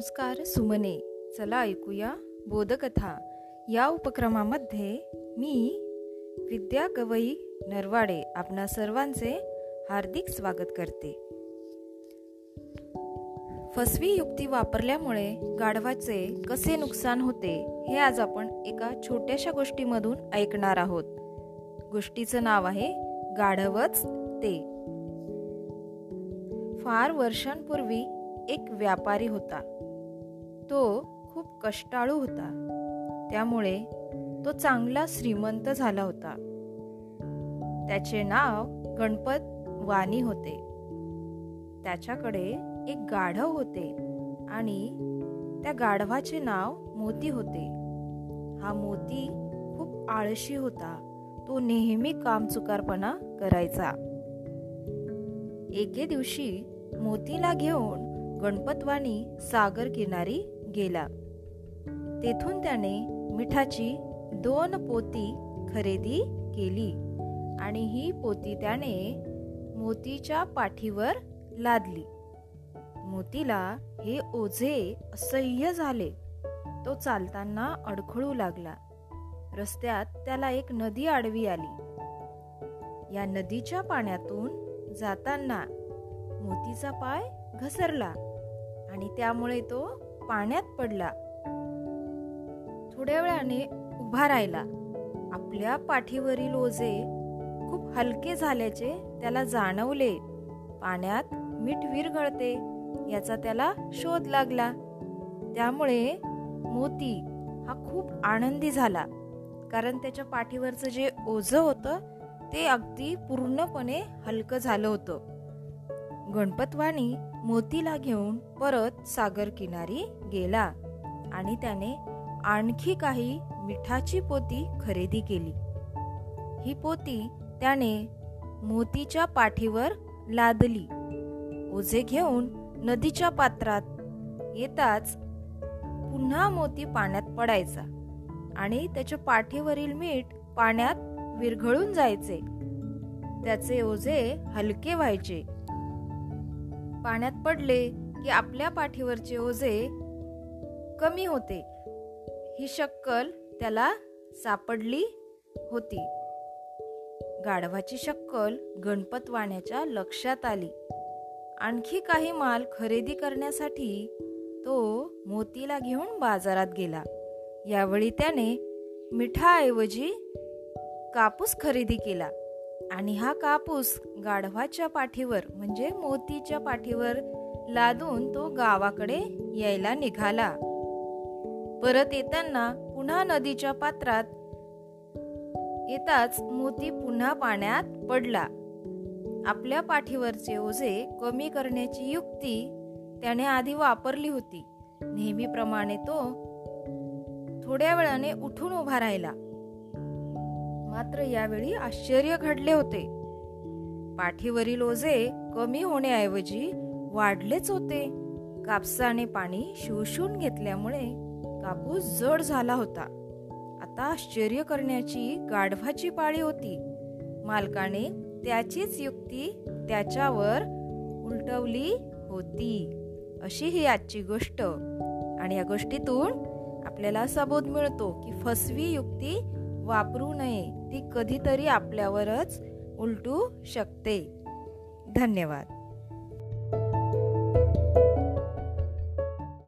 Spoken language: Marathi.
संस्कार सुमने. चला ऐकूया बोधकथा. या उपक्रमामध्ये मी विद्या गवई नरवाडे आपणा सर्वांचे हार्दिक स्वागत करते. फसवी युक्ती वापरल्यामुळे गाढवाचे कसे नुकसान होते हे आज आपण एका छोट्याशा गोष्टीमधून ऐकणार आहोत. गोष्टीचं नाव आहे गाढवच ते. फार वर्षांपूर्वी एक व्यापारी होता. तो खूप कष्टाळू होता. त्यामुळे तो चांगला श्रीमंत झाला होता. त्याचे नाव गणपत वाणी होते. त्याच्याकडे एक गाढव होते आणि त्या गाढवाचे नाव मोती होते. हा मोती खूप आळशी होता. तो नेहमी कामचुकारपणा करायचा. एके दिवशी मोतीला घेऊन गणपतवाणी सागर किनारी गेला. तेथून त्याने मिठाची दोन पोती खरेदी केली आणि ही पोती त्याने मोतीच्या पाठीवर लादली. मोतीला हे ओझे असह्य झाले. तो चालताना अडखळू लागला. रस्त्यात त्याला एक नदी आडवी आली. या नदीच्या पाण्यातून जाताना मोतीचा पाय घसरला आणि त्यामुळे तो पाण्यात पडला. थोड्या वेळाने उभा राहिला. आपल्या पाठीवरील ओझे खूप हलके झाल्याचे त्याला जाणवले. पाण्यात मीठ विरघळते याचा त्याला शोध लागला. त्यामुळे मोती हा खूप आनंदी झाला. कारण त्याच्या पाठीवरचं जे ओझं होतं ते अगदी पूर्णपणे हलकं झालं होतं. गणपतवाणी मोतीला घेऊन परत सागर किनारी गेला आणि त्याने आणखी काही मिठाची पोती खरेदी केली. ही पोती त्याने मोतीच्या पाठीवर लादली. ओझे घेऊन नदीच्या पात्रात येताच पुन्हा मोती पाण्यात पडायचा आणि त्याच्या पाठीवरील मीठ पाण्यात विरघळून जायचे. त्याचे ओझे हलके व्हायचे. पाण्यात पडले की आपल्या पाठीवरचे ओझे कमी होते. ही शक्कल त्याला सापडली होती. गाढवाची शक्कल गणपत वाण्याच्या लक्षात आली. आणखी काही माल खरेदी करण्यासाठी तो मोतीला घेऊन बाजारात गेला. यावेळी त्याने मिठाऐवजी कापूस खरेदी केला. आणि हा कापूस गाढवाच्या पाठीवर म्हणजे मोतीच्या पाठीवर लादून तो गावाकडे यायला निघाला. परत येताना पुन्हा नदीच्या पात्रात येताच मोती पुन्हा पाण्यात पडला. आपल्या पाठीवरचे ओझे कमी करण्याची युक्ती त्याने आधी वापरली होती. नेहमीप्रमाणे तो थोड्या वेळाने उठून उभा राहिला. मात्र यावेळी आश्चर्य घडले होते. पाठीवरील ओझे कमी होण्याऐवजी वाढलेच होते. कापसाने पाणी शोषून घेतल्यामुळे कापूस जड झाला होता. आता आश्चर्य करण्याची गाढवाची पाळी होती. मालकाने त्याचीच युक्ती त्याच्यावर उलटवली होती. अशी ही आजची गोष्ट. आणि या गोष्टीतून आपल्याला असा बोध मिळतो की फसवी युक्ती वापरू नये ती कधीतरी आपल्यावरच उलटू शकते. धन्यवाद.